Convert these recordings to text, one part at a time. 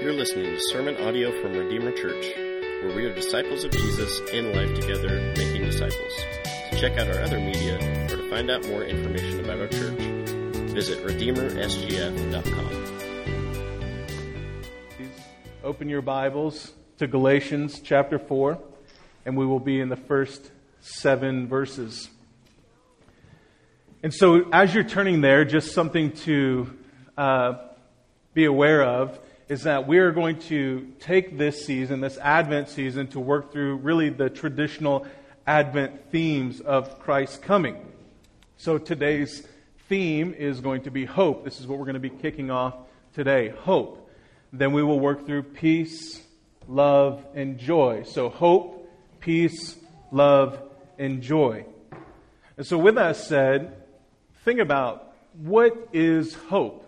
You're listening to sermon audio from Redeemer Church, where we are disciples of Jesus in life together, making disciples. To check out our other media or to find out more information about our church, visit redeemersgf.com. Please open your Bibles to Galatians chapter 4, and we will be in the first seven verses. And so, as you're turning there, just something to uh, be aware of is that we are going to take this season, this Advent season, to work through really the traditional Advent themes of Christ's coming. So today's theme is going to be hope. This is what we're going to be kicking off today hope. Then we will work through peace, love, and joy. So hope, peace, love, and joy. And so, with that said, think about what is hope?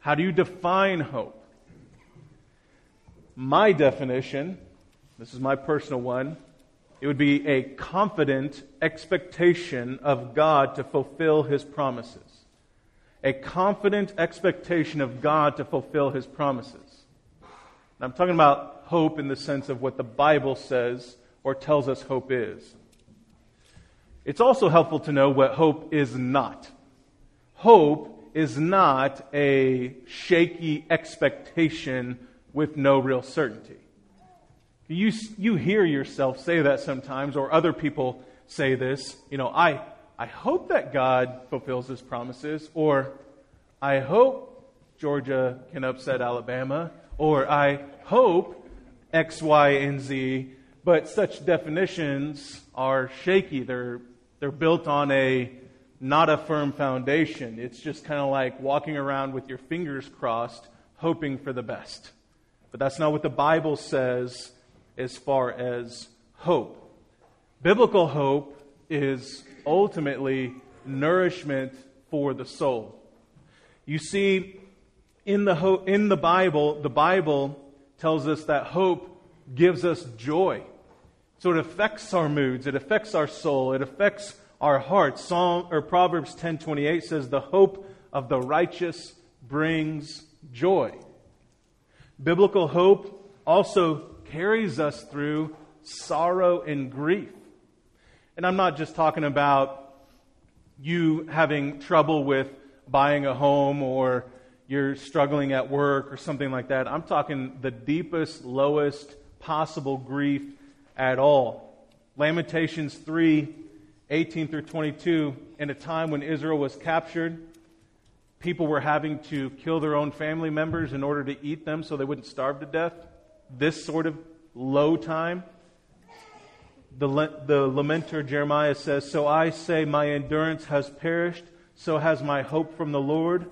How do you define hope? My definition, this is my personal one, it would be a confident expectation of God to fulfill his promises. A confident expectation of God to fulfill his promises. And I'm talking about hope in the sense of what the Bible says or tells us hope is. It's also helpful to know what hope is not. Hope is not a shaky expectation with no real certainty. You, you hear yourself say that sometimes, or other people say this. You know, I, I hope that God fulfills his promises, or I hope Georgia can upset Alabama, or I hope X, Y, and Z. But such definitions are shaky. They're, they're built on a not a firm foundation. It's just kind of like walking around with your fingers crossed, hoping for the best. But that's not what the Bible says as far as hope. Biblical hope is ultimately nourishment for the soul. You see, in the, ho- in the Bible, the Bible tells us that hope gives us joy. So it affects our moods, it affects our soul, it affects our hearts. Psalm or Proverbs 10:28 says the hope of the righteous brings joy. Biblical hope also carries us through sorrow and grief. And I'm not just talking about you having trouble with buying a home or you're struggling at work or something like that. I'm talking the deepest, lowest possible grief at all. Lamentations 3 18 through 22, in a time when Israel was captured, people were having to kill their own family members in order to eat them so they wouldn't starve to death. This sort of low time. The, the lamenter Jeremiah says, So I say, my endurance has perished, so has my hope from the Lord.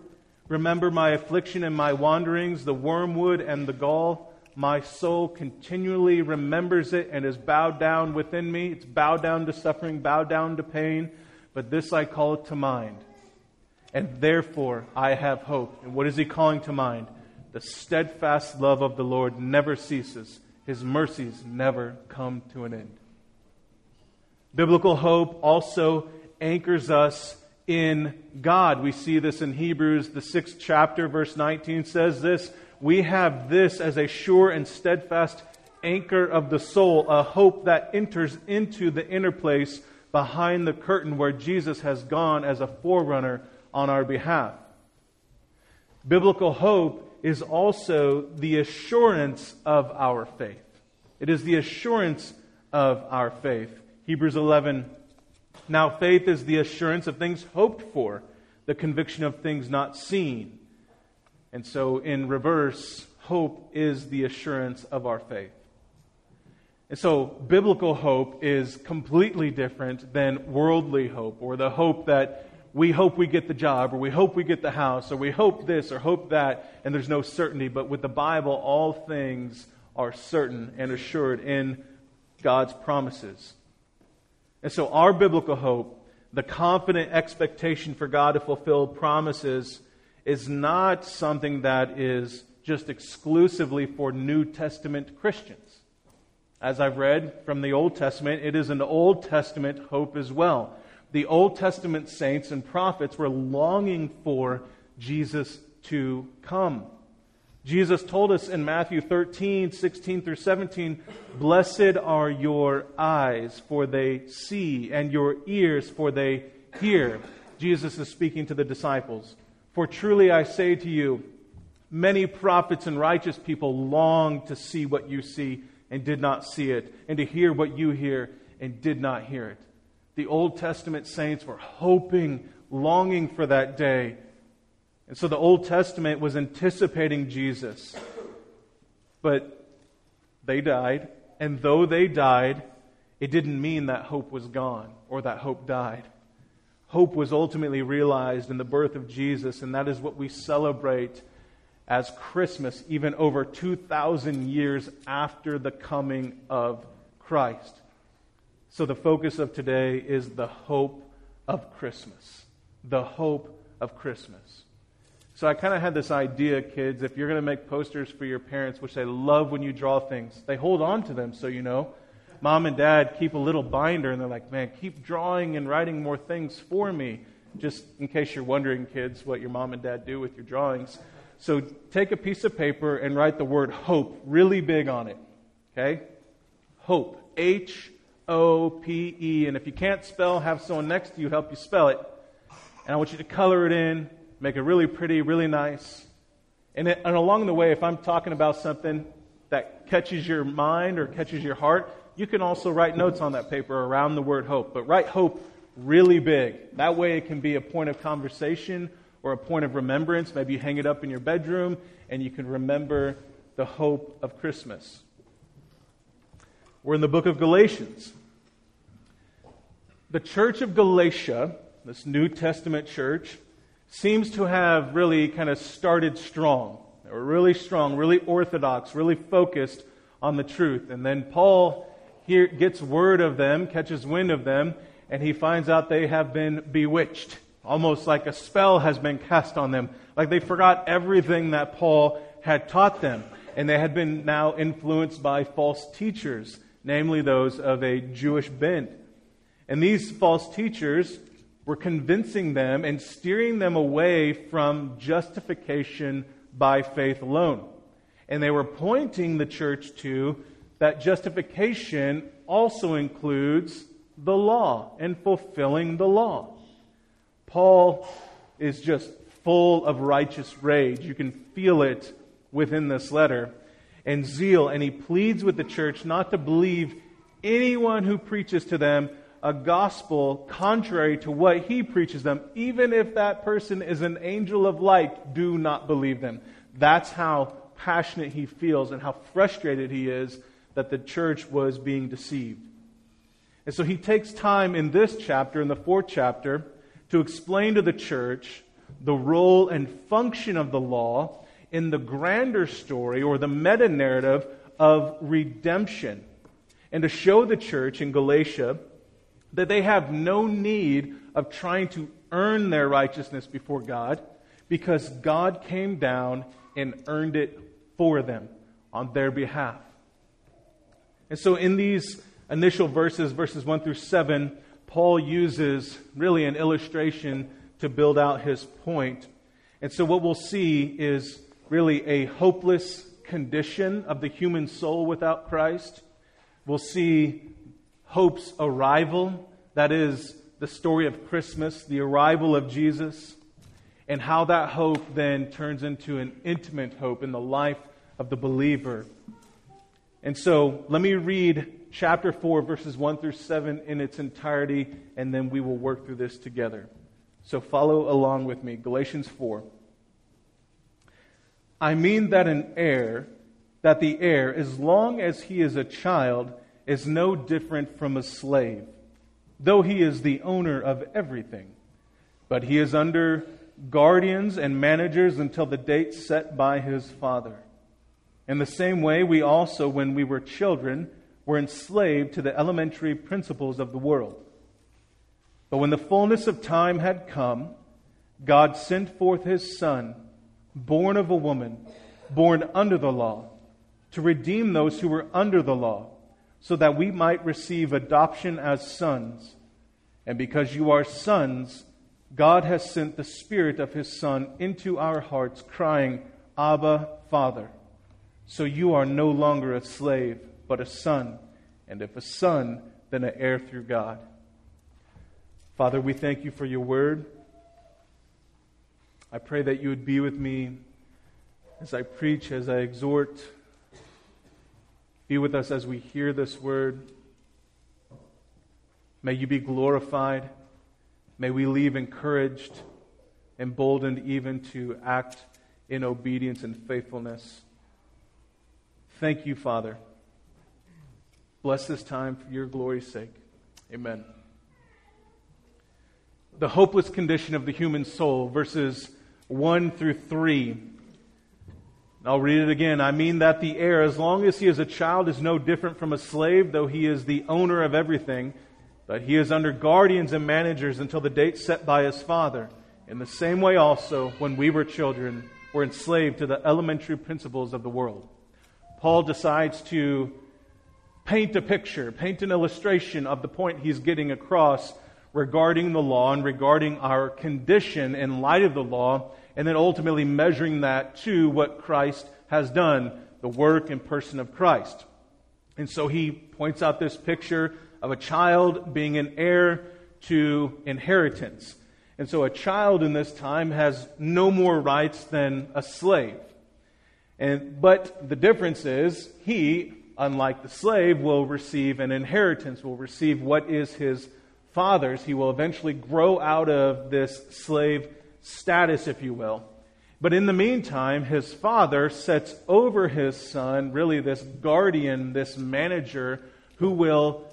Remember my affliction and my wanderings, the wormwood and the gall. My soul continually remembers it and is bowed down within me. It's bowed down to suffering, bowed down to pain. But this I call to mind and therefore I have hope. And what is he calling to mind? The steadfast love of the Lord never ceases, his mercies never come to an end. Biblical hope also anchors us in God. We see this in Hebrews, the sixth chapter, verse 19 says this We have this as a sure and steadfast anchor of the soul, a hope that enters into the inner place behind the curtain where Jesus has gone as a forerunner on our behalf. Biblical hope is also the assurance of our faith. It is the assurance of our faith. Hebrews 11. Now, faith is the assurance of things hoped for, the conviction of things not seen. And so, in reverse, hope is the assurance of our faith. And so, biblical hope is completely different than worldly hope, or the hope that we hope we get the job, or we hope we get the house, or we hope this, or hope that, and there's no certainty. But with the Bible, all things are certain and assured in God's promises. And so, our biblical hope, the confident expectation for God to fulfill promises, is not something that is just exclusively for New Testament Christians. As I've read from the Old Testament, it is an Old Testament hope as well the Old Testament saints and prophets were longing for Jesus to come. Jesus told us in Matthew 13, 16 through 17, Blessed are your eyes, for they see, and your ears, for they hear. Jesus is speaking to the disciples. For truly I say to you, many prophets and righteous people longed to see what you see and did not see it, and to hear what you hear and did not hear it. The Old Testament saints were hoping, longing for that day and so the Old Testament was anticipating Jesus. But they died. And though they died, it didn't mean that hope was gone or that hope died. Hope was ultimately realized in the birth of Jesus, and that is what we celebrate as Christmas, even over 2,000 years after the coming of Christ. So the focus of today is the hope of Christmas. The hope of Christmas. So I kind of had this idea, kids, if you're going to make posters for your parents, which they love when you draw things, they hold on to them so you know. Mom and dad keep a little binder and they're like, man, keep drawing and writing more things for me. Just in case you're wondering, kids, what your mom and dad do with your drawings. So take a piece of paper and write the word hope really big on it. Okay? Hope. H O P E. And if you can't spell, have someone next to you help you spell it. And I want you to color it in make it really pretty, really nice. And, it, and along the way, if I'm talking about something that catches your mind or catches your heart, you can also write notes on that paper around the word hope. But write hope really big. That way it can be a point of conversation or a point of remembrance. Maybe you hang it up in your bedroom and you can remember the hope of Christmas. We're in the book of Galatians. The church of Galatia, this New Testament church, seems to have really kind of started strong. They were really strong, really orthodox, really focused on the truth. And then Paul here gets word of them, catches wind of them, and he finds out they have been bewitched. Almost like a spell has been cast on them. Like they forgot everything that Paul had taught them. And they had been now influenced by false teachers, namely those of a Jewish bent. And these false teachers were convincing them and steering them away from justification by faith alone. And they were pointing the church to that justification also includes the law and fulfilling the law. Paul is just full of righteous rage. You can feel it within this letter. And zeal, and he pleads with the church not to believe anyone who preaches to them a gospel contrary to what he preaches them, even if that person is an angel of light, do not believe them. That's how passionate he feels and how frustrated he is that the church was being deceived. And so he takes time in this chapter, in the fourth chapter, to explain to the church the role and function of the law in the grander story or the meta narrative of redemption. And to show the church in Galatia that they have no need of trying to earn their righteousness before God because God came down and earned it for them on their behalf. And so in these initial verses, verses 1 through 7, Paul uses really an illustration to build out his point. And so what we'll see is really a hopeless condition of the human soul without Christ. We'll see hope's arrival. That is the story of Christmas, the arrival of Jesus, and how that hope then turns into an intimate hope in the life of the believer. And so let me read chapter 4, verses 1 through 7 in its entirety, and then we will work through this together. So follow along with me. Galatians 4. I mean that an heir, that the heir, as long as he is a child, is no different from a slave, though he is the owner of everything. But he is under guardians and managers until the date set by his father. In the same way, we also, when we were children, were enslaved to the elementary principles of the world. But when the fullness of time had come, God sent forth his Son, born of a woman, born under the law, to redeem those who were under the law so that we might receive adoption as sons. And because you are sons, God has sent the Spirit of His Son into our hearts, crying, Abba, Father. So you are no longer a slave, but a son. And if a son, then an heir through God. Father, we thank you for your word. I pray that you would be with me as I preach, as I exhort. Be with us as we hear this word. May you be glorified. May we leave encouraged, emboldened even to act in obedience and faithfulness. Thank you, Father. Bless this time for your glory's sake. Amen. The hopeless condition of the human soul, verses 1 through 3. I'll read it again. I mean that the heir, as long as he is a child, is no different from a slave, though he is the owner of everything. But he is under guardians and managers until the date set by his father. In the same way, also, when we were children, were enslaved to the elementary principles of the world. Paul decides to paint a picture, paint an illustration of the point he's getting across regarding the law and regarding our condition in light of the law, and then ultimately measuring that to what Christ has done, the work and person of Christ. And so he points out this picture of a child being an heir to inheritance. And so a child in this time has no more rights than a slave. And, but the difference is he, unlike the slave, will receive an inheritance, will receive what is his father's. He will eventually grow out of this slave status, if you will. But in the meantime, his father sets over his son, really this guardian, this manager, who will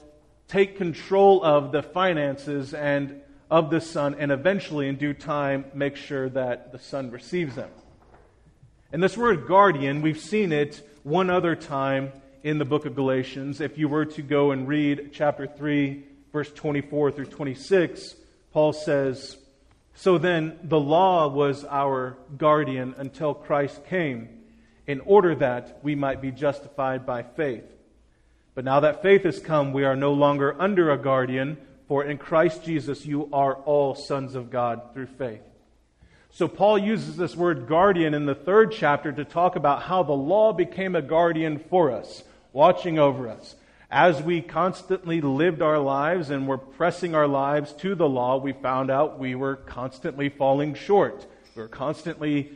take control of the finances and of the Son, and eventually, in due time, make sure that the Son receives them. And this word guardian, we've seen it one other time in the book of Galatians. If you were to go and read chapter 3, verse 24 through 26, Paul says, So then the law was our guardian until Christ came, in order that we might be justified by faith. But now that faith has come, we are no longer under a guardian. For in Christ Jesus you are all sons of God through faith. So Paul uses this word guardian in the third chapter to talk about how the law became a guardian for us, watching over us. As we constantly lived our lives and were pressing our lives to the law, we found out we were constantly falling short. We were constantly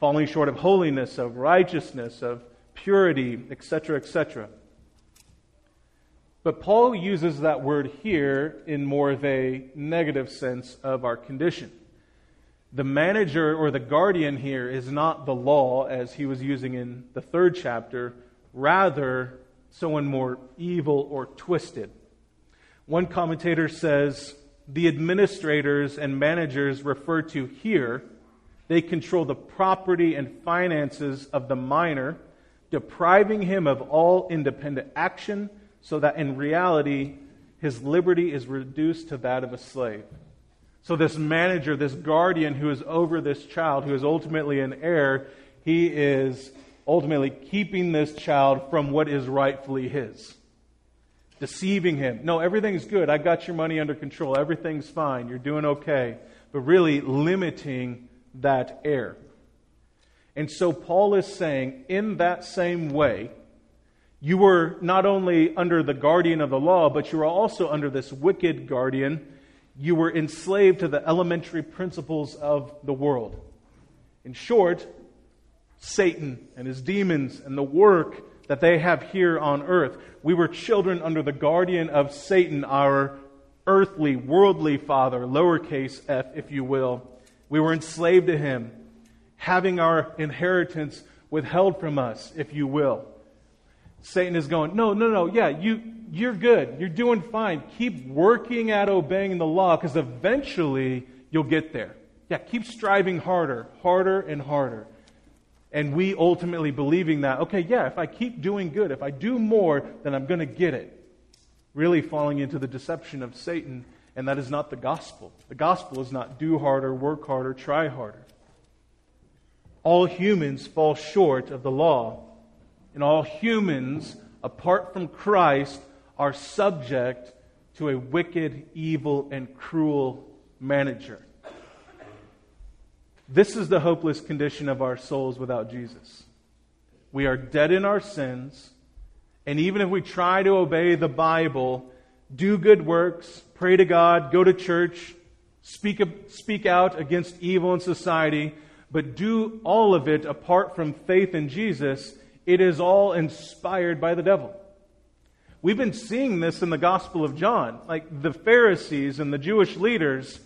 falling short of holiness, of righteousness, of purity, etc., etc. But Paul uses that word here in more of a negative sense of our condition. The manager or the guardian here is not the law as he was using in the third chapter, rather, someone more evil or twisted. One commentator says the administrators and managers referred to here, they control the property and finances of the minor, depriving him of all independent action so that in reality, his liberty is reduced to that of a slave. So, this manager, this guardian who is over this child, who is ultimately an heir, he is ultimately keeping this child from what is rightfully his. Deceiving him. No, everything's good. I got your money under control. Everything's fine. You're doing okay. But really limiting that heir. And so Paul is saying, in that same way, you were not only under the guardian of the law, but you were also under this wicked guardian. You were enslaved to the elementary principles of the world. In short, Satan and his demons and the work that they have here on earth. We were children under the guardian of Satan, our earthly, worldly father, lowercase f, if you will. We were enslaved to him, having our inheritance withheld from us, if you will. Satan is going, no, no, no, yeah, you, you're good. You're doing fine. Keep working at obeying the law because eventually you'll get there. Yeah, keep striving harder, harder and harder. And we ultimately believing that, okay, yeah, if I keep doing good, if I do more, then I'm going to get it. Really falling into the deception of Satan, and that is not the gospel. The gospel is not do harder, work harder, try harder. All humans fall short of the law and all humans, apart from Christ, are subject to a wicked, evil, and cruel manager. This is the hopeless condition of our souls without Jesus. We are dead in our sins, and even if we try to obey the Bible, do good works, pray to God, go to church, speak, speak out against evil in society, but do all of it apart from faith in Jesus, it is all inspired by the devil. We've been seeing this in the Gospel of John. Like the Pharisees and the Jewish leaders,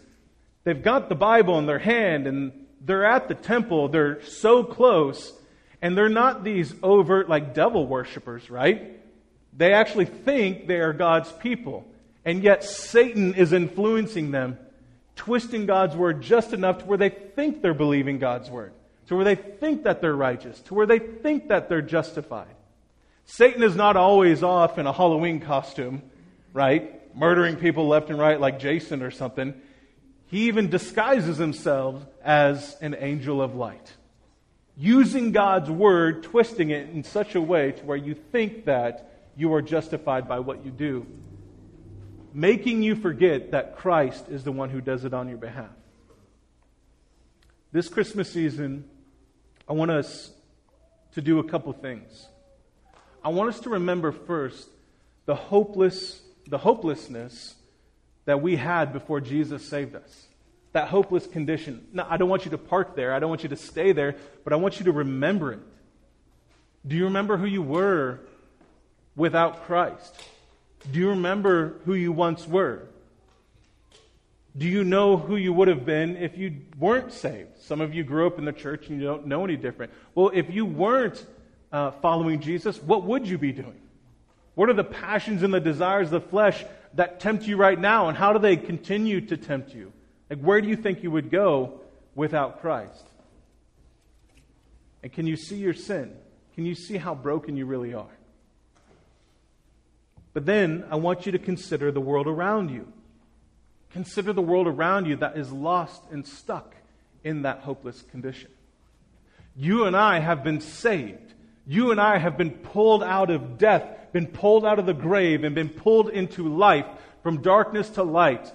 they've got the Bible in their hand and they're at the temple, they're so close, and they're not these overt, like devil worshippers, right? They actually think they are God's people. And yet Satan is influencing them, twisting God's word just enough to where they think they're believing God's word, to where they think that they're righteous, to where they think that they're justified. Satan is not always off in a Halloween costume, right? Murdering people left and right like Jason or something. He even disguises himself as an angel of light. Using God's word, twisting it in such a way to where you think that you are justified by what you do. Making you forget that Christ is the one who does it on your behalf. This Christmas season, I want us to do a couple things. I want us to remember first the hopeless, the hopelessness that we had before Jesus saved us. That hopeless condition. Now, I don't want you to park there. I don't want you to stay there, but I want you to remember it. Do you remember who you were without Christ? Do you remember who you once were? Do you know who you would have been if you weren't saved? Some of you grew up in the church and you don't know any different. Well, if you weren't uh, following Jesus, what would you be doing? What are the passions and the desires of the flesh that tempt you right now, and how do they continue to tempt you? Like, where do you think you would go without Christ? And can you see your sin? Can you see how broken you really are? But then I want you to consider the world around you. Consider the world around you that is lost and stuck in that hopeless condition. You and I have been saved. You and I have been pulled out of death, been pulled out of the grave, and been pulled into life from darkness to light.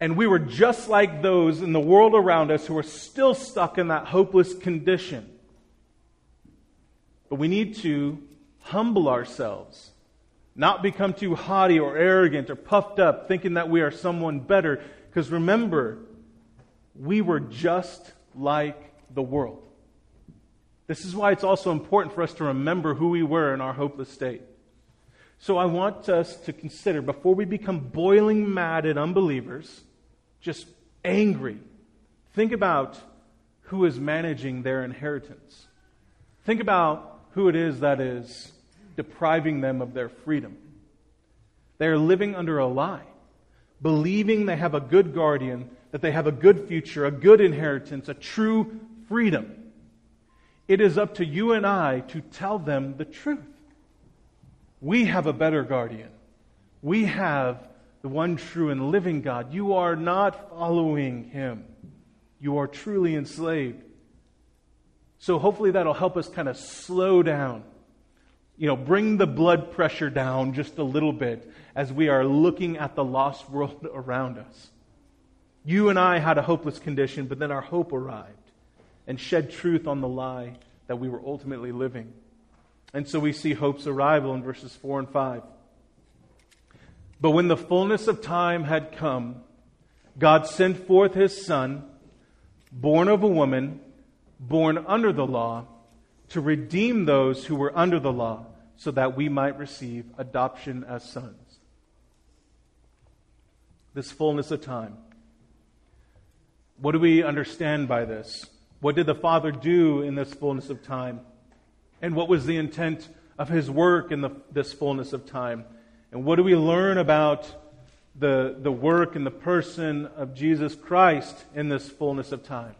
And we were just like those in the world around us who are still stuck in that hopeless condition. But we need to humble ourselves, not become too haughty or arrogant or puffed up, thinking that we are someone better. Because remember, we were just like the world. This is why it's also important for us to remember who we were in our hopeless state. So I want us to consider before we become boiling mad at unbelievers, just angry, think about who is managing their inheritance. Think about who it is that is depriving them of their freedom. They are living under a lie, believing they have a good guardian, that they have a good future, a good inheritance, a true freedom. It is up to you and I to tell them the truth. We have a better guardian. We have the one true and living God. You are not following him. You are truly enslaved. So hopefully that'll help us kind of slow down. You know, bring the blood pressure down just a little bit as we are looking at the lost world around us. You and I had a hopeless condition, but then our hope arrived and shed truth on the lie that we were ultimately living. And so we see hope's arrival in verses 4 and 5. But when the fullness of time had come, God sent forth his Son, born of a woman, born under the law, to redeem those who were under the law, so that we might receive adoption as sons. This fullness of time. What do we understand by this? What did the Father do in this fullness of time? And what was the intent of his work in the, this fullness of time? And what do we learn about the, the work and the person of Jesus Christ in this fullness of time?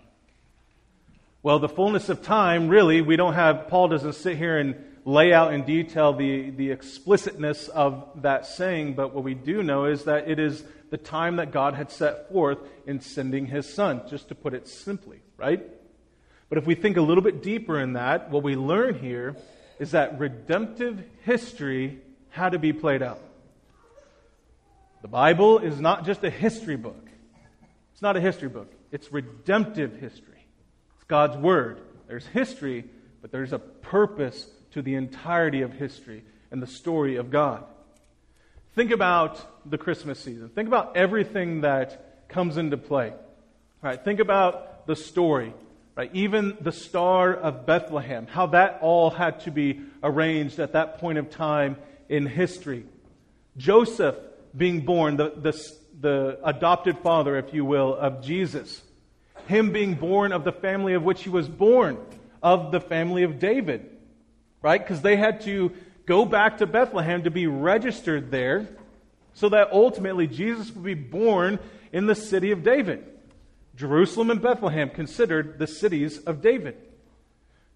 Well, the fullness of time, really, we don't have, Paul doesn't sit here and lay out in detail the, the explicitness of that saying, but what we do know is that it is the time that God had set forth in sending his son, just to put it simply, right? But if we think a little bit deeper in that, what we learn here is that redemptive history had to be played out. The Bible is not just a history book. It's not a history book. It's redemptive history. It's God's Word. There's history, but there's a purpose to the entirety of history and the story of God. Think about the Christmas season. Think about everything that comes into play. Right? Think about the story. Right? Even the star of Bethlehem, how that all had to be arranged at that point of time in history. Joseph being born, the, the, the adopted father, if you will, of Jesus. Him being born of the family of which he was born, of the family of David. Right? Because they had to go back to Bethlehem to be registered there so that ultimately Jesus would be born in the city of David. Jerusalem and Bethlehem considered the cities of David.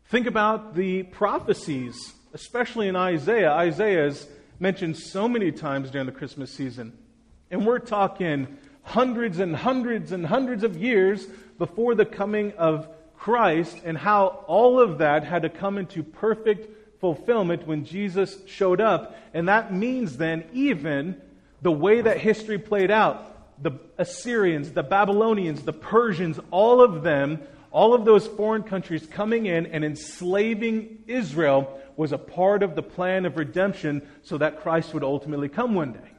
Think about the prophecies, especially in Isaiah. Isaiah is mentioned so many times during the Christmas season. And we're talking hundreds and hundreds and hundreds of years before the coming of Christ and how all of that had to come into perfect fulfillment when Jesus showed up. And that means then, even the way that history played out, the Assyrians, the Babylonians, the Persians, all of them, all of those foreign countries coming in and enslaving Israel was a part of the plan of redemption so that Christ would ultimately come one day.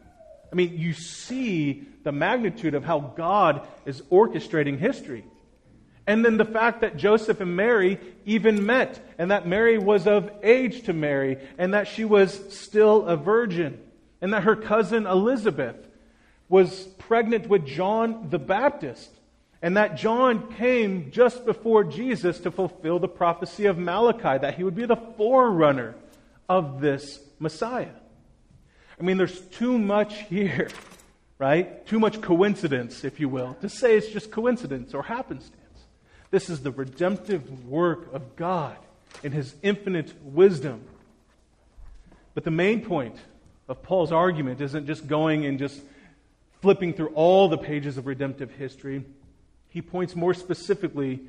I mean, you see the magnitude of how God is orchestrating history. And then the fact that Joseph and Mary even met, and that Mary was of age to marry, and that she was still a virgin, and that her cousin Elizabeth was pregnant with John the Baptist, and that John came just before Jesus to fulfill the prophecy of Malachi, that he would be the forerunner of this Messiah. I mean, there's too much here, right? Too much coincidence, if you will, to say it's just coincidence or happenstance. This is the redemptive work of God in his infinite wisdom. But the main point of Paul's argument isn't just going and just flipping through all the pages of redemptive history. He points more specifically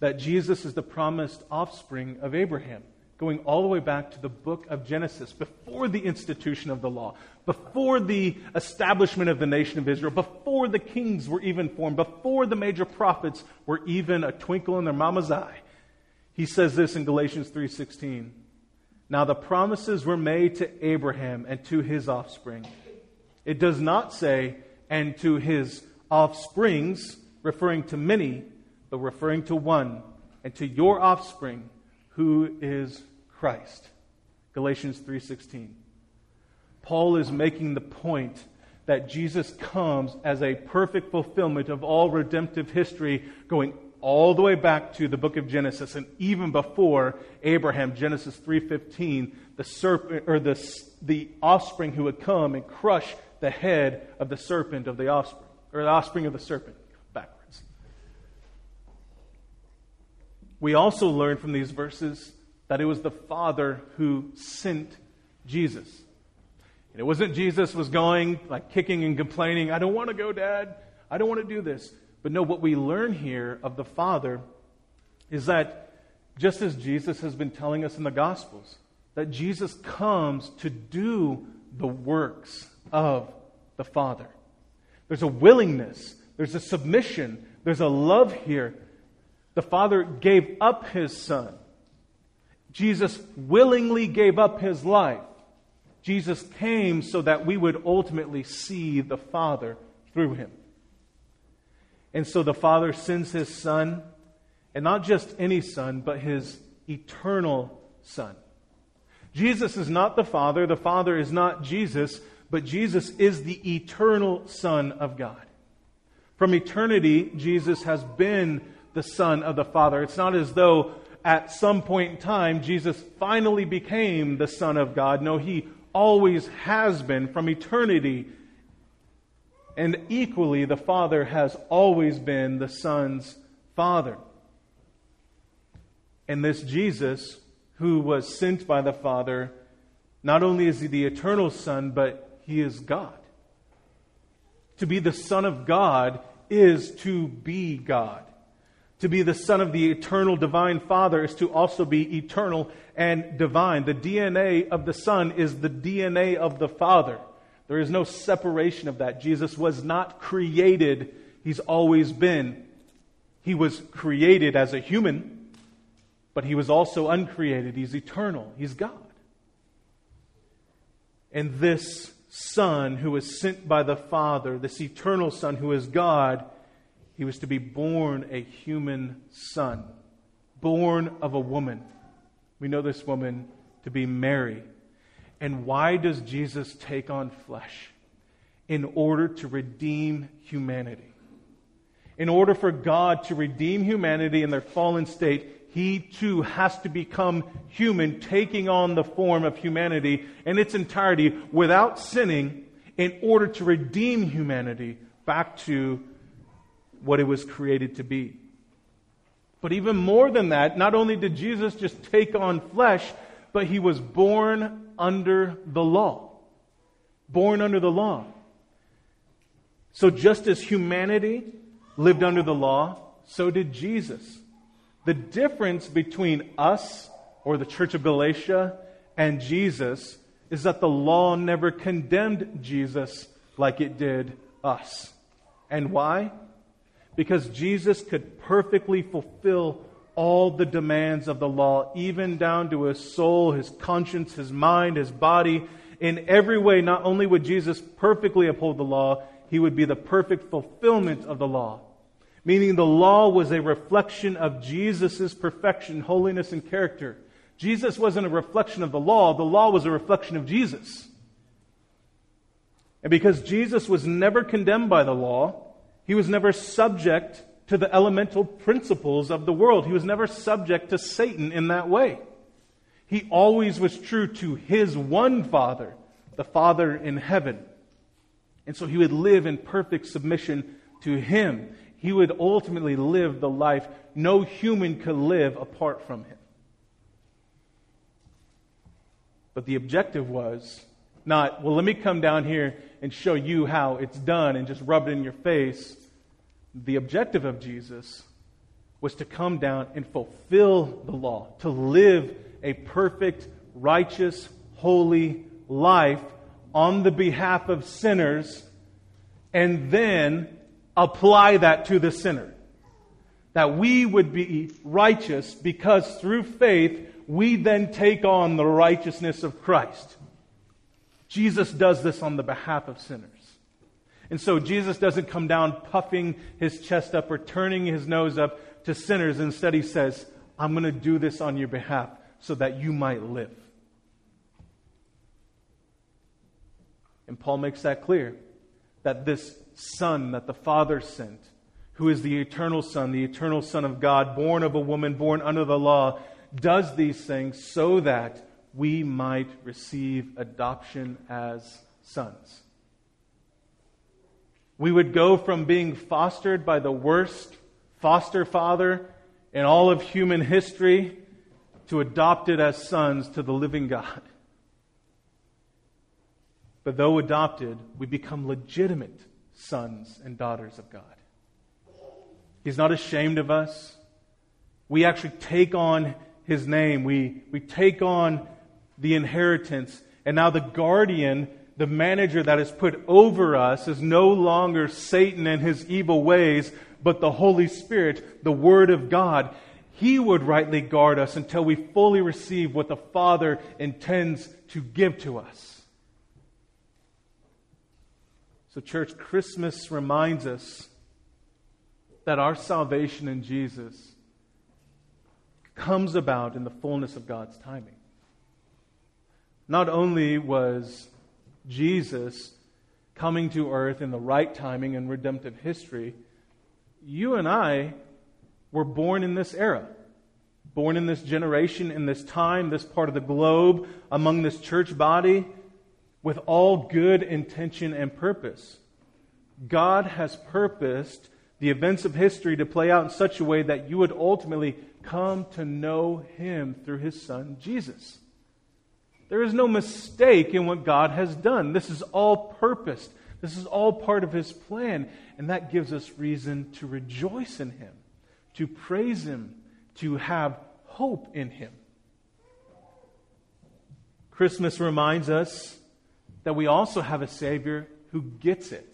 that Jesus is the promised offspring of Abraham, going all the way back to the book of Genesis, before the institution of the law, before the establishment of the nation of Israel, before the kings were even formed, before the major prophets were even a twinkle in their mama's eye. He says this in Galatians 3:16. Now the promises were made to Abraham and to his offspring. It does not say and to his offsprings, referring to many, but referring to one, and to your offspring, who is Christ. Galatians 3:16. Paul is making the point that Jesus comes as a perfect fulfillment of all redemptive history going all the way back to the book of Genesis and even before Abraham Genesis 3:15 the serpent or the the offspring who would come and crush the head of the serpent of the offspring or the offspring of the serpent backwards we also learn from these verses that it was the father who sent Jesus and it wasn't Jesus was going like kicking and complaining, I don't want to go, Dad. I don't want to do this. But no, what we learn here of the Father is that just as Jesus has been telling us in the Gospels, that Jesus comes to do the works of the Father. There's a willingness, there's a submission, there's a love here. The Father gave up his Son. Jesus willingly gave up his life. Jesus came so that we would ultimately see the Father through him. And so the Father sends his Son, and not just any Son, but his eternal Son. Jesus is not the Father, the Father is not Jesus, but Jesus is the eternal Son of God. From eternity, Jesus has been the Son of the Father. It's not as though at some point in time Jesus finally became the Son of God. No, he always has been from eternity. And equally, the Father has always been the Son's Father. And this Jesus, who was sent by the Father, not only is he the eternal Son, but he is God. To be the Son of God is to be God. To be the Son of the eternal divine Father is to also be eternal and divine. The DNA of the Son is the DNA of the Father. There is no separation of that. Jesus was not created, He's always been. He was created as a human, but he was also uncreated. He's eternal. He's God. And this Son who was sent by the Father, this eternal Son who is God, he was to be born a human son, born of a woman. We know this woman to be Mary. And why does Jesus take on flesh? In order to redeem humanity. In order for God to redeem humanity in their fallen state, he too has to become human, taking on the form of humanity in its entirety without sinning in order to redeem humanity back to what it was created to be. But even more than that, not only did Jesus just take on flesh, but he was born under the law. Born under the law. So just as humanity lived under the law, so did Jesus. The difference between us, or the church of Galatia, and Jesus is that the law never condemned Jesus like it did us. And why? Because Jesus could perfectly fulfill all the demands of the law, even down to his soul, his conscience, his mind, his body. In every way, not only would Jesus perfectly uphold the law, he would be the perfect fulfillment of the law meaning the law was a reflection of Jesus' perfection, holiness, and character. Jesus wasn't a reflection of the law, the law was a reflection of Jesus. And because Jesus was never condemned by the law, he was never subject to the elemental principles of the world. He was never subject to Satan in that way. He always was true to his one Father, the Father in heaven. And so he would live in perfect submission to him he would ultimately live the life no human could live apart from him. But the objective was not, well, let me come down here and show you how it's done and just rub it in your face. The objective of Jesus was to come down and fulfill the law, to live a perfect, righteous, holy life on the behalf of sinners, and then apply that to the sinner. That we would be righteous because through faith we then take on the righteousness of Christ. Jesus does this on the behalf of sinners. And so Jesus doesn't come down puffing his chest up or turning his nose up to sinners. Instead, he says, I'm going to do this on your behalf so that you might live. And Paul makes that clear that this Son that the Father sent, who is the eternal Son, the eternal Son of God, born of a woman, born under the law, does these things so that we might receive adoption as sons. We would go from being fostered by the worst foster father in all of human history to adopted as sons to the living God. But though adopted, we become legitimate sons and daughters of God. He's not ashamed of us. We actually take on his name. We, we take on the inheritance. And now the guardian, the manager that is put over us, is no longer Satan and his evil ways, but the Holy Spirit, the Word of God. He would rightly guard us until we fully receive what the Father intends to give to us. So, church, Christmas reminds us that our salvation in Jesus comes about in the fullness of God's timing. Not only was Jesus coming to earth in the right timing in redemptive history, you and I were born in this era, born in this generation, in this time, this part of the globe, among this church body with all good intention and purpose. God has purposed the events of history to play out in such a way that you would ultimately come to know Him through His Son, Jesus. There is no mistake in what God has done. This is all purposed. This is all part of His plan. And that gives us reason to rejoice in Him, to praise Him, to have hope in Him. Christmas reminds us that we also have a Savior who gets it.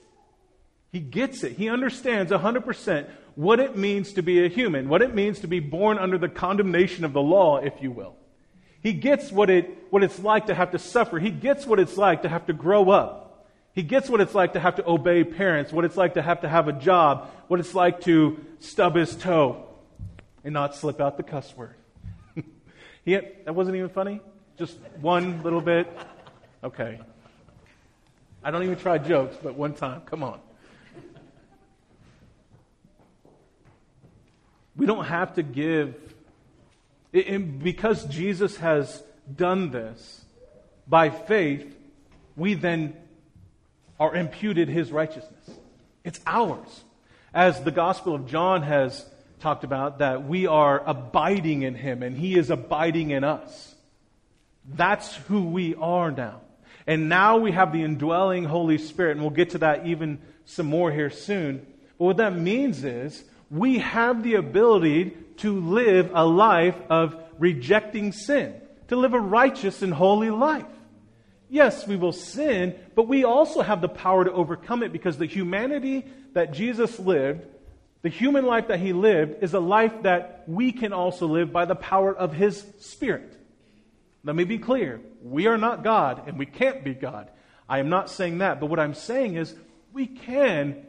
He gets it. He understands 100% what it means to be a human, what it means to be born under the condemnation of the law, if you will. He gets what, it, what it's like to have to suffer. He gets what it's like to have to grow up. He gets what it's like to have to obey parents, what it's like to have to have a job, what it's like to stub his toe and not slip out the cuss word. he that wasn't even funny? Just one little bit? Okay. I don't even try jokes, but one time. Come on. We don't have to give. And because Jesus has done this by faith, we then are imputed his righteousness. It's ours. As the Gospel of John has talked about, that we are abiding in him and he is abiding in us. That's who we are now. And now we have the indwelling Holy Spirit, and we'll get to that even some more here soon. But what that means is we have the ability to live a life of rejecting sin, to live a righteous and holy life. Yes, we will sin, but we also have the power to overcome it because the humanity that Jesus lived, the human life that he lived, is a life that we can also live by the power of his Spirit. Let me be clear. We are not God and we can't be God. I am not saying that, but what I'm saying is we can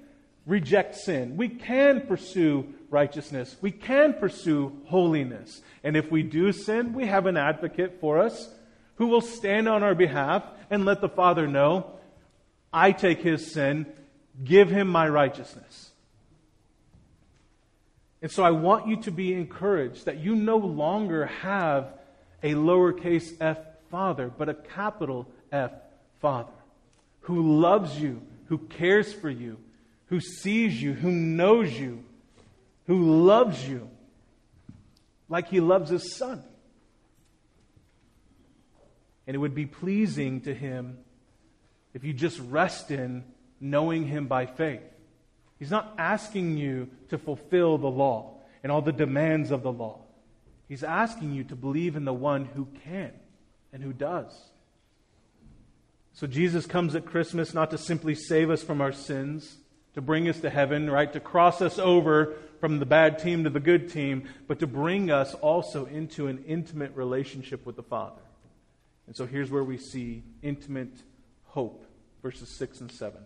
reject sin. We can pursue righteousness. We can pursue holiness. And if we do sin, we have an advocate for us who will stand on our behalf and let the Father know, I take his sin, give him my righteousness. And so I want you to be encouraged that you no longer have a lowercase f father, but a capital F father who loves you, who cares for you, who sees you, who knows you, who loves you like he loves his son. And it would be pleasing to him if you just rest in knowing him by faith. He's not asking you to fulfill the law and all the demands of the law. He's asking you to believe in the one who can and who does. So Jesus comes at Christmas not to simply save us from our sins, to bring us to heaven, right? To cross us over from the bad team to the good team, but to bring us also into an intimate relationship with the Father. And so here's where we see intimate hope, verses 6 and 7.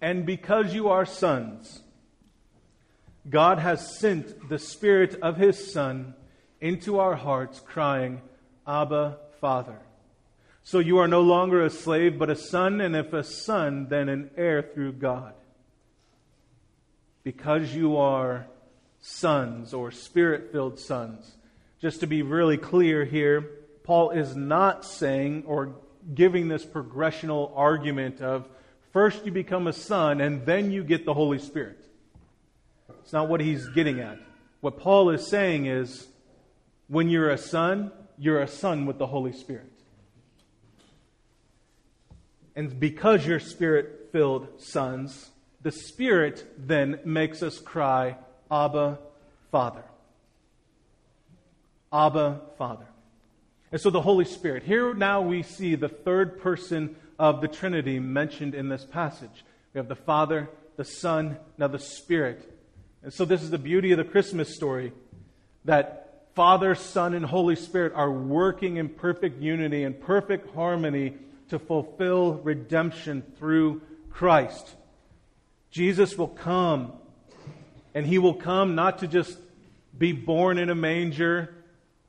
And because you are sons, God has sent the Spirit of His Son into our hearts, crying, Abba, Father. So you are no longer a slave, but a son, and if a son, then an heir through God. Because you are sons or spirit filled sons. Just to be really clear here, Paul is not saying or giving this progressional argument of first you become a son and then you get the Holy Spirit. It's not what he's getting at. What Paul is saying is when you're a son, you're a son with the Holy Spirit. And because you're spirit filled sons, the Spirit then makes us cry, Abba, Father. Abba, Father. And so the Holy Spirit. Here now we see the third person of the Trinity mentioned in this passage. We have the Father, the Son, now the Spirit. And so, this is the beauty of the Christmas story that Father, Son, and Holy Spirit are working in perfect unity and perfect harmony to fulfill redemption through Christ. Jesus will come, and he will come not to just be born in a manger,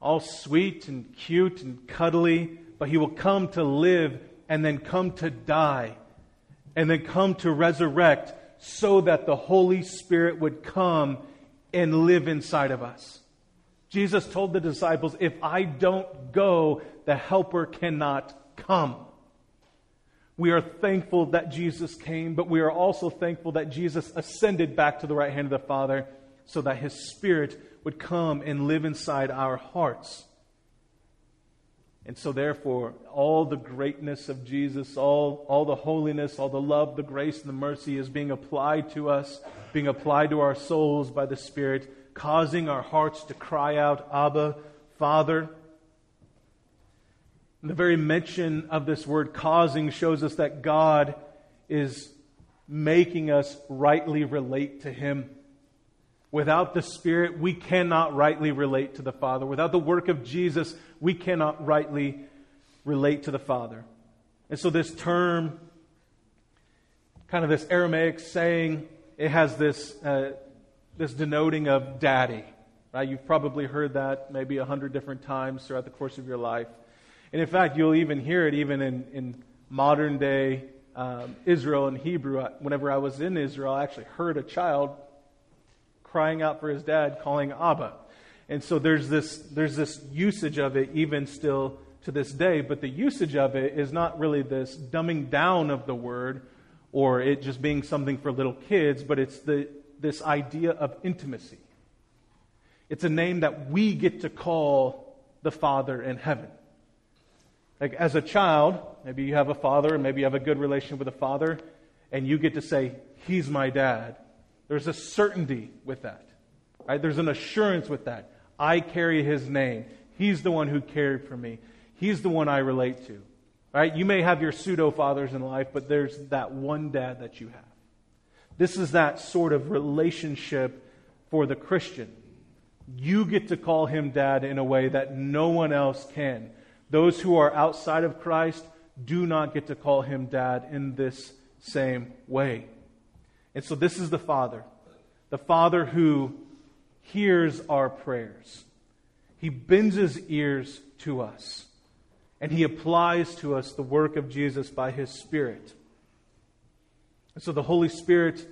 all sweet and cute and cuddly, but he will come to live and then come to die and then come to resurrect so that the Holy Spirit would come and live inside of us. Jesus told the disciples, If I don't go, the Helper cannot come. We are thankful that Jesus came, but we are also thankful that Jesus ascended back to the right hand of the Father so that his Spirit would come and live inside our hearts. And so, therefore, all the greatness of Jesus, all, all the holiness, all the love, the grace, and the mercy is being applied to us, being applied to our souls by the Spirit, causing our hearts to cry out, Abba, Father. And the very mention of this word causing shows us that God is making us rightly relate to Him. Without the Spirit, we cannot rightly relate to the Father. Without the work of Jesus, we cannot rightly relate to the Father. And so, this term, kind of this Aramaic saying, it has this, uh, this denoting of daddy. Right? You've probably heard that maybe a hundred different times throughout the course of your life. And in fact, you'll even hear it even in, in modern day um, Israel and Hebrew. Whenever I was in Israel, I actually heard a child crying out for his dad, calling Abba. And so there's this, there's this usage of it even still to this day, but the usage of it is not really this dumbing down of the word or it just being something for little kids, but it's the, this idea of intimacy. It's a name that we get to call the Father in heaven. Like as a child, maybe you have a father, maybe you have a good relationship with a father, and you get to say, He's my dad. There's a certainty with that. Right? There's an assurance with that. I carry his name. He's the one who cared for me. He's the one I relate to. Right? You may have your pseudo fathers in life, but there's that one dad that you have. This is that sort of relationship for the Christian. You get to call him dad in a way that no one else can. Those who are outside of Christ do not get to call him dad in this same way. And so this is the Father. The Father who hears our prayers. He bends his ears to us. And he applies to us the work of Jesus by his Spirit. And so the Holy Spirit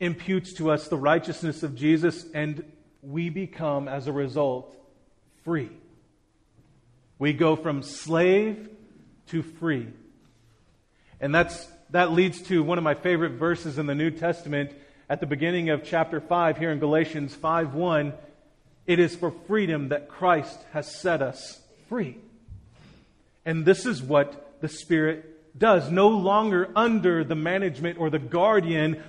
imputes to us the righteousness of Jesus, and we become, as a result, free. We go from slave to free. And that's, that leads to one of my favorite verses in the New Testament at the beginning of chapter 5 here in Galatians 5:1. It is for freedom that Christ has set us free. And this is what the Spirit does. No longer under the management or the guardian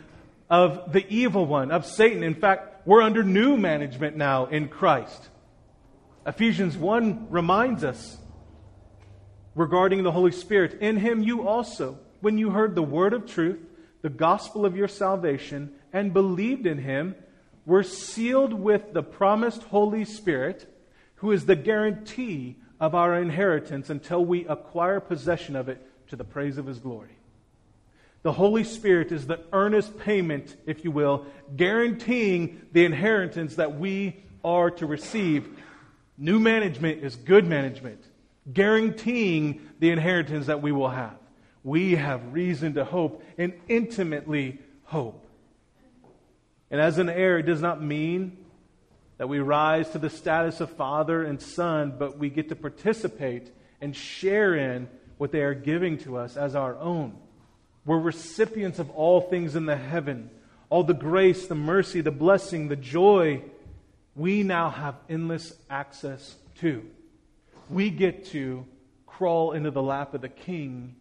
of the evil one, of Satan. In fact, we're under new management now in Christ. Ephesians 1 reminds us regarding the Holy Spirit In him you also, when you heard the word of truth, the gospel of your salvation, and believed in him, were sealed with the promised Holy Spirit, who is the guarantee of our inheritance until we acquire possession of it to the praise of his glory. The Holy Spirit is the earnest payment, if you will, guaranteeing the inheritance that we are to receive New management is good management, guaranteeing the inheritance that we will have. We have reason to hope and intimately hope. And as an heir, it does not mean that we rise to the status of father and son, but we get to participate and share in what they are giving to us as our own. We're recipients of all things in the heaven, all the grace, the mercy, the blessing, the joy, we now have endless access to. We get to crawl into the lap of the king,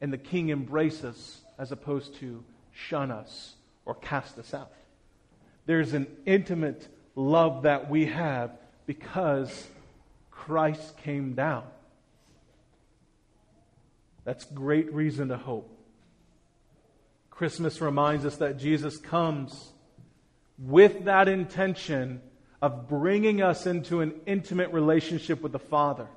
and the king embrace us as opposed to shun us or cast us out. There's an intimate love that we have because Christ came down. That's great reason to hope. Christmas reminds us that Jesus comes with that intention of bringing us into an intimate relationship with the Father.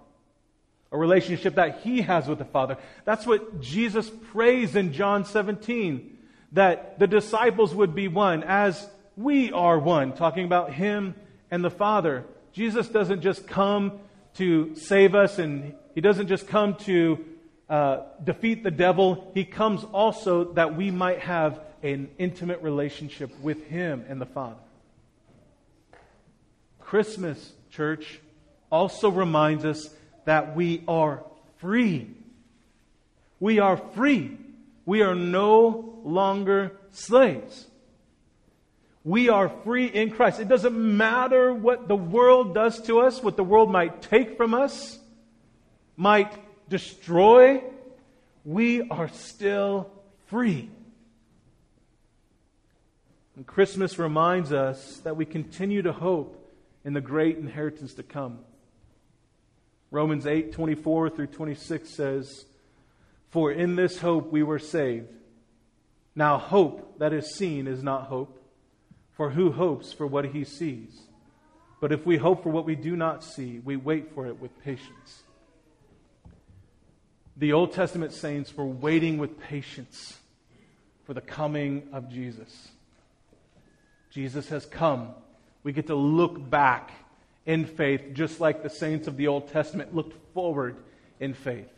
A relationship that He has with the Father. That's what Jesus prays in John 17. That the disciples would be one as we are one. Talking about Him and the Father. Jesus doesn't just come to save us and He doesn't just come to uh, defeat the devil. He comes also that we might have an intimate relationship with Him and the Father. Christmas, church, also reminds us that we are free. We are free. We are no longer slaves. We are free in Christ. It doesn't matter what the world does to us, what the world might take from us, might destroy. We are still free. And Christmas reminds us that we continue to hope in the great inheritance to come. Romans 8 24 through 26 says, For in this hope we were saved. Now, hope that is seen is not hope, for who hopes for what he sees? But if we hope for what we do not see, we wait for it with patience. The Old Testament saints were waiting with patience for the coming of Jesus. Jesus has come. We get to look back in faith, just like the saints of the Old Testament looked forward in faith.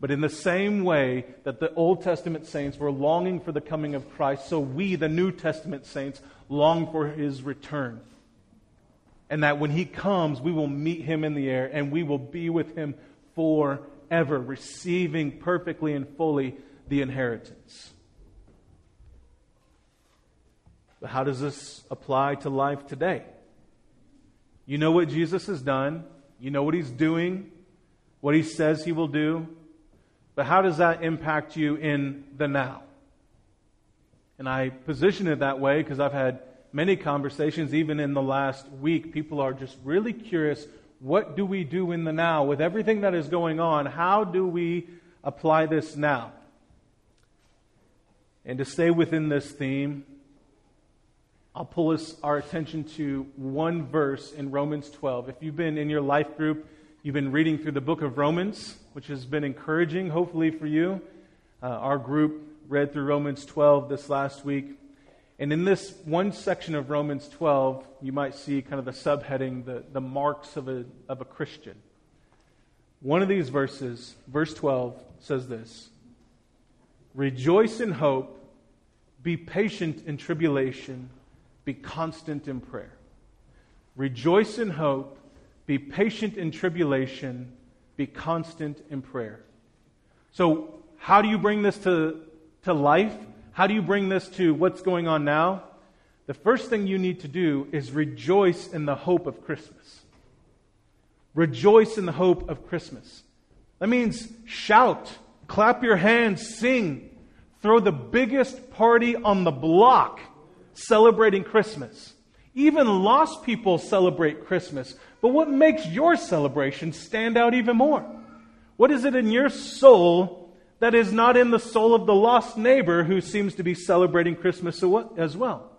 But in the same way that the Old Testament saints were longing for the coming of Christ, so we, the New Testament saints, long for his return. And that when he comes, we will meet him in the air and we will be with him forever, receiving perfectly and fully the inheritance. But how does this apply to life today? You know what Jesus has done, you know what he's doing, what he says he will do. But how does that impact you in the now? And I position it that way because I've had many conversations, even in the last week. People are just really curious what do we do in the now? With everything that is going on, how do we apply this now? And to stay within this theme, I'll pull us, our attention to one verse in Romans 12. If you've been in your life group, You've been reading through the book of Romans, which has been encouraging, hopefully, for you. Uh, our group read through Romans 12 this last week. And in this one section of Romans 12, you might see kind of the subheading, the, the marks of a, of a Christian. One of these verses, verse 12, says this Rejoice in hope, be patient in tribulation, be constant in prayer. Rejoice in hope, be patient in tribulation, be constant in prayer. So, how do you bring this to, to life? How do you bring this to what's going on now? The first thing you need to do is rejoice in the hope of Christmas. Rejoice in the hope of Christmas. That means shout, clap your hands, sing, throw the biggest party on the block celebrating Christmas. Even lost people celebrate Christmas. But what makes your celebration stand out even more? What is it in your soul that is not in the soul of the lost neighbor who seems to be celebrating Christmas as well?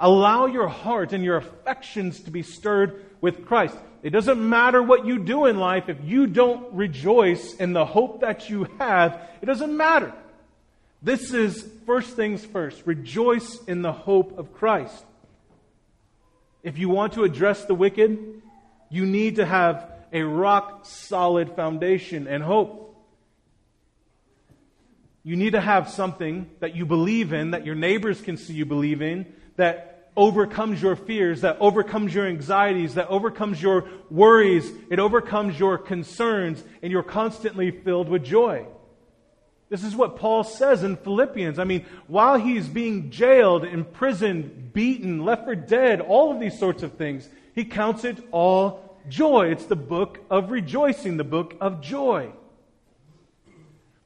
Allow your heart and your affections to be stirred with Christ. It doesn't matter what you do in life if you don't rejoice in the hope that you have, it doesn't matter. This is first things first. Rejoice in the hope of Christ. If you want to address the wicked, you need to have a rock solid foundation and hope. You need to have something that you believe in, that your neighbors can see you believe in, that overcomes your fears, that overcomes your anxieties, that overcomes your worries, it overcomes your concerns, and you're constantly filled with joy. This is what Paul says in Philippians. I mean, while he's being jailed, imprisoned, beaten, left for dead, all of these sorts of things, he counts it all joy. It's the book of rejoicing, the book of joy.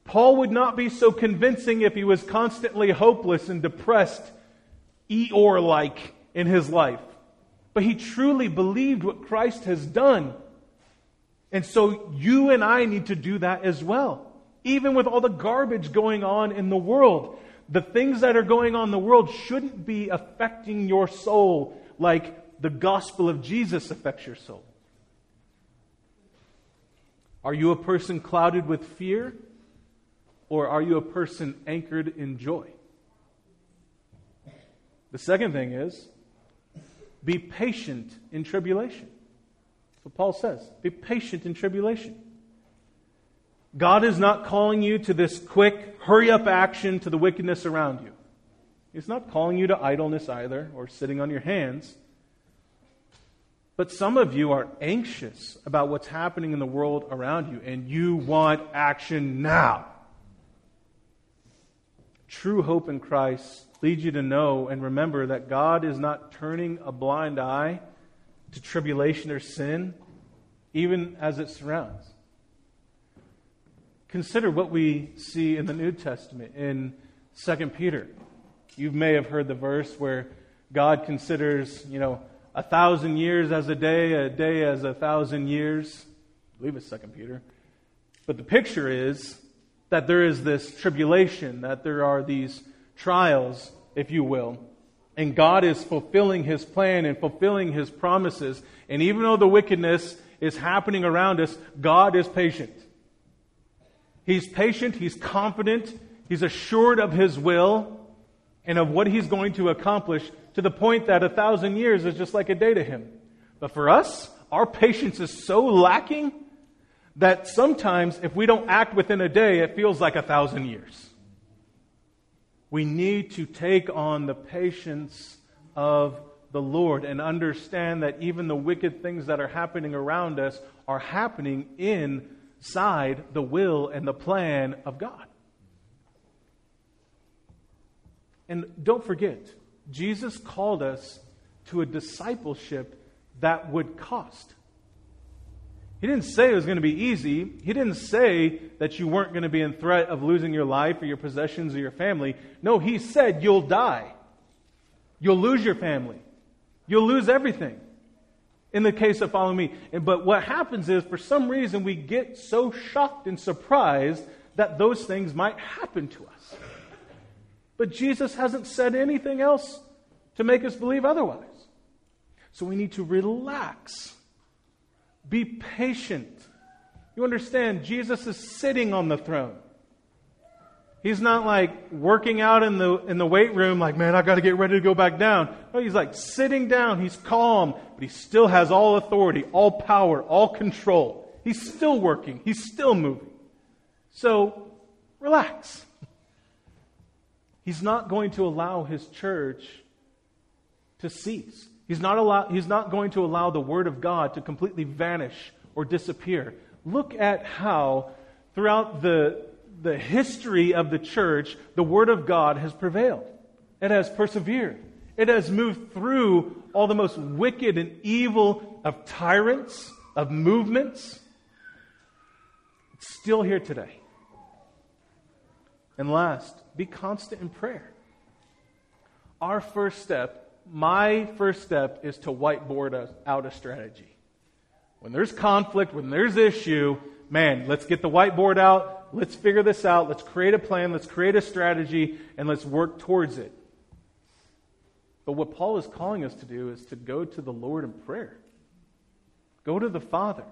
Paul would not be so convincing if he was constantly hopeless and depressed, Eeyore like in his life. But he truly believed what Christ has done. And so you and I need to do that as well. Even with all the garbage going on in the world, the things that are going on in the world shouldn't be affecting your soul like the gospel of Jesus affects your soul? Are you a person clouded with fear? Or are you a person anchored in joy? The second thing is be patient in tribulation. That's what Paul says. Be patient in tribulation. God is not calling you to this quick, hurry up action to the wickedness around you. He's not calling you to idleness either or sitting on your hands. But some of you are anxious about what's happening in the world around you, and you want action now. True hope in Christ leads you to know and remember that God is not turning a blind eye to tribulation or sin, even as it surrounds. Consider what we see in the New Testament in 2 Peter. You may have heard the verse where God considers, you know, a thousand years as a day, a day as a thousand years. I believe it's Second Peter. But the picture is that there is this tribulation, that there are these trials, if you will. And God is fulfilling His plan and fulfilling His promises. And even though the wickedness is happening around us, God is patient. He's patient, He's confident, He's assured of His will and of what He's going to accomplish to the point that a thousand years is just like a day to Him. But for us, our patience is so lacking that sometimes if we don't act within a day, it feels like a thousand years. We need to take on the patience of the Lord and understand that even the wicked things that are happening around us are happening inside the will and the plan of God. And don't forget, Jesus called us to a discipleship that would cost. He didn't say it was going to be easy. He didn't say that you weren't going to be in threat of losing your life or your possessions or your family. No, he said you'll die. You'll lose your family. You'll lose everything in the case of following me. But what happens is, for some reason, we get so shocked and surprised that those things might happen to us. But Jesus hasn't said anything else to make us believe otherwise. So we need to relax. Be patient. You understand, Jesus is sitting on the throne. He's not like working out in the, in the weight room, like, man, I've got to get ready to go back down. No, he's like sitting down. He's calm, but he still has all authority, all power, all control. He's still working. He's still moving. So, relax. He's not going to allow his church to cease. He's not, allow, he's not going to allow the Word of God to completely vanish or disappear. Look at how, throughout the, the history of the church, the Word of God has prevailed. It has persevered. It has moved through all the most wicked and evil of tyrants, of movements. It's still here today. And last, be constant in prayer. Our first step my first step is to whiteboard out a strategy. When there's conflict, when there's issue, man, let's get the whiteboard out. Let's figure this out. Let's create a plan. Let's create a strategy and let's work towards it. But what Paul is calling us to do is to go to the Lord in prayer. Go to the Father.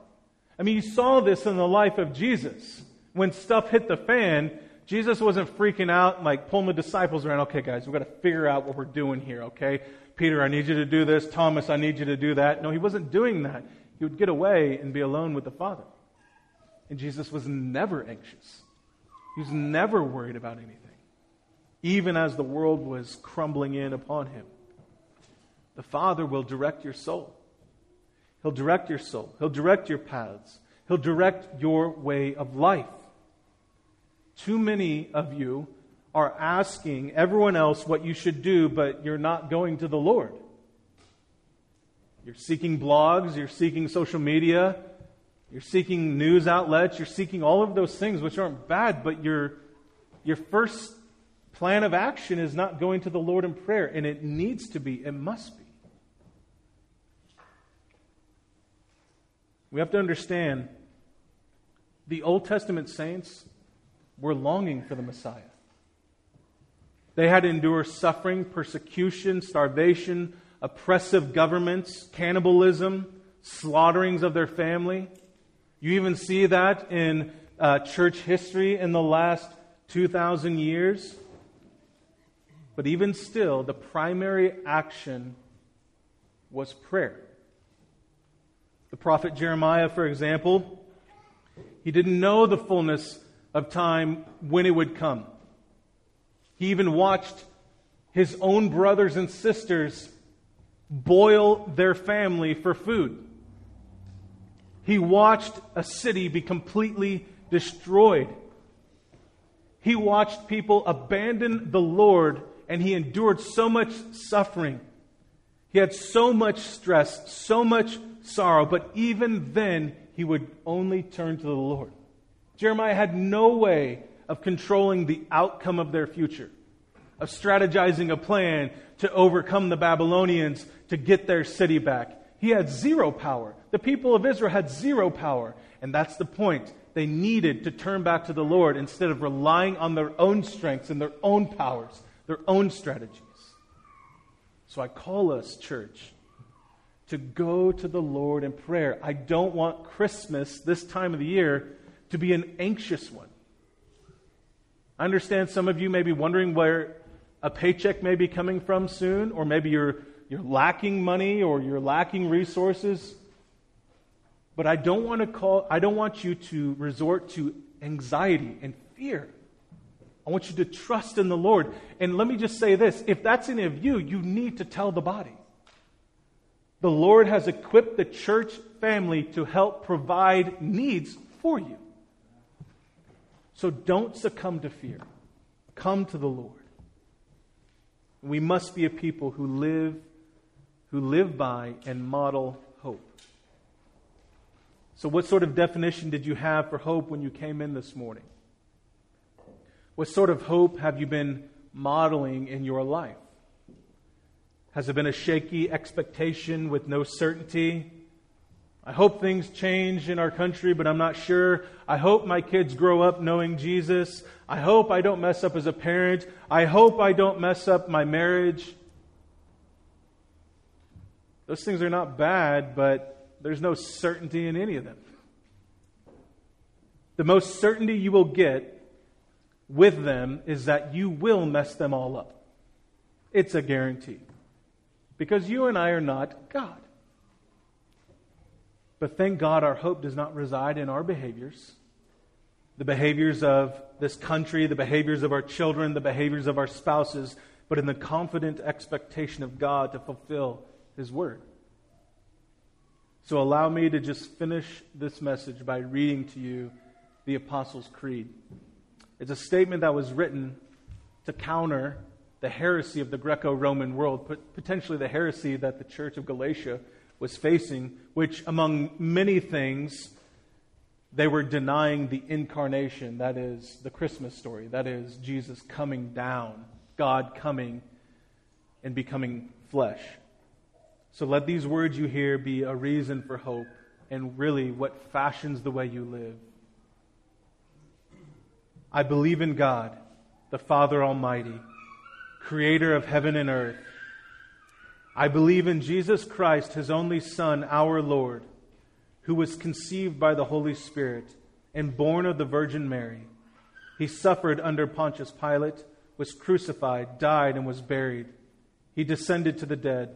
I mean, you saw this in the life of Jesus. When stuff hit the fan, Jesus wasn't freaking out, like pulling the disciples around. Okay, guys, we've got to figure out what we're doing here, okay? Peter, I need you to do this. Thomas, I need you to do that. No, he wasn't doing that. He would get away and be alone with the Father. And Jesus was never anxious. He was never worried about anything, even as the world was crumbling in upon him. The Father will direct your soul. He'll direct your soul. He'll direct your paths. He'll direct your way of life. Too many of you are asking everyone else what you should do, but you're not going to the Lord. You're seeking blogs, you're seeking social media, you're seeking news outlets, you're seeking all of those things, which aren't bad, but your, your first plan of action is not going to the Lord in prayer, and it needs to be, it must be. We have to understand the Old Testament saints were longing for the Messiah. They had to endure suffering, persecution, starvation, oppressive governments, cannibalism, slaughterings of their family. You even see that in uh, church history in the last 2,000 years. But even still, the primary action was prayer. The prophet Jeremiah, for example, he didn't know the fullness of time when it would come. He even watched his own brothers and sisters boil their family for food. He watched a city be completely destroyed. He watched people abandon the Lord and he endured so much suffering. He had so much stress, so much sorrow, but even then he would only turn to the Lord. Jeremiah had no way of controlling the outcome of their future, of strategizing a plan to overcome the Babylonians to get their city back. He had zero power. The people of Israel had zero power. And that's the point. They needed to turn back to the Lord instead of relying on their own strengths and their own powers, their own strategies. So I call us, church, to go to the Lord in prayer. I don't want Christmas this time of the year to be an anxious one. I understand some of you may be wondering where a paycheck may be coming from soon, or maybe you're, you're lacking money or you're lacking resources. But I don't want to call, I don't want you to resort to anxiety and fear. I want you to trust in the Lord. And let me just say this if that's any of you, you need to tell the body. The Lord has equipped the church family to help provide needs for you. So don't succumb to fear. Come to the Lord. We must be a people who live who live by and model hope. So what sort of definition did you have for hope when you came in this morning? What sort of hope have you been modeling in your life? Has it been a shaky expectation with no certainty? I hope things change in our country, but I'm not sure. I hope my kids grow up knowing Jesus. I hope I don't mess up as a parent. I hope I don't mess up my marriage. Those things are not bad, but there's no certainty in any of them. The most certainty you will get with them is that you will mess them all up. It's a guarantee. Because you and I are not God. But thank God our hope does not reside in our behaviors, the behaviors of this country, the behaviors of our children, the behaviors of our spouses, but in the confident expectation of God to fulfill His Word. So allow me to just finish this message by reading to you the Apostles' Creed. It's a statement that was written to counter the heresy of the Greco Roman world, potentially the heresy that the church of Galatia was facing, which, among many things, they were denying the incarnation, that is, the Christmas story, that is, Jesus coming down, God coming and becoming flesh. So let these words you hear be a reason for hope and really what fashions the way you live. I believe in God, the Father Almighty, creator of heaven and earth. I believe in Jesus Christ, his only Son, our Lord, who was conceived by the Holy Spirit and born of the Virgin Mary. He suffered under Pontius Pilate, was crucified, died, and was buried. He descended to the dead.